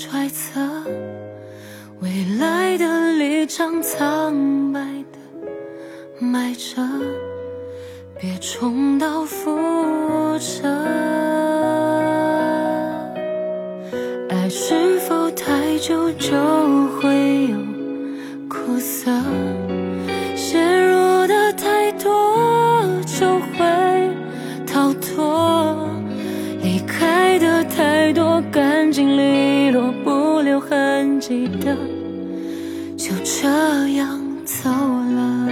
揣测未来的立场苍白的埋着，别重蹈覆辙。爱是否太久就会有苦涩？陷入的太多就会逃脱，离开的太多干净利落，记得。就这样走了，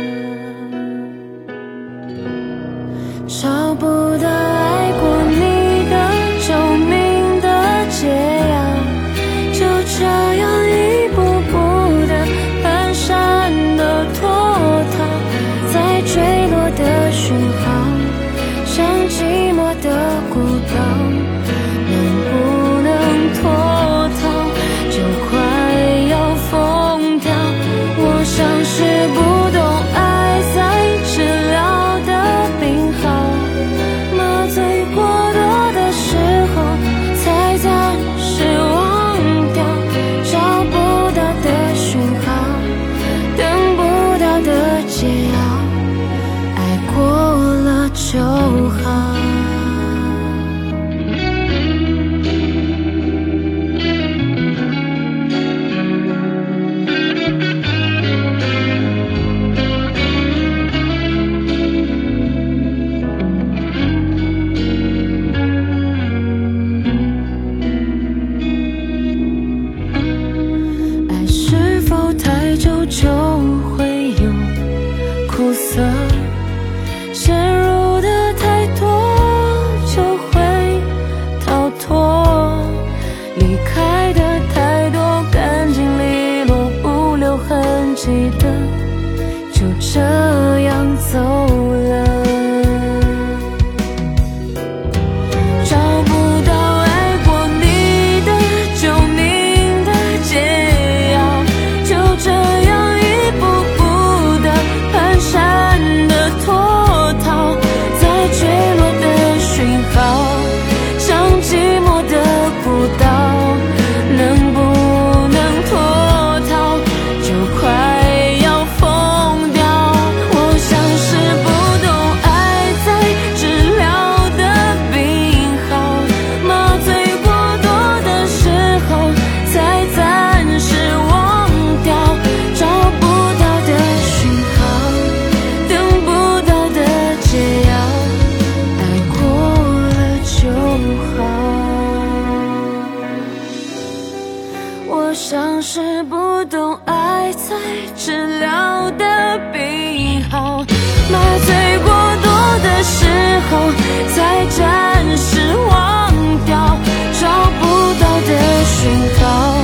像是不懂爱才治疗的病号，麻醉过多的时候才暂时忘掉，找不到的讯号。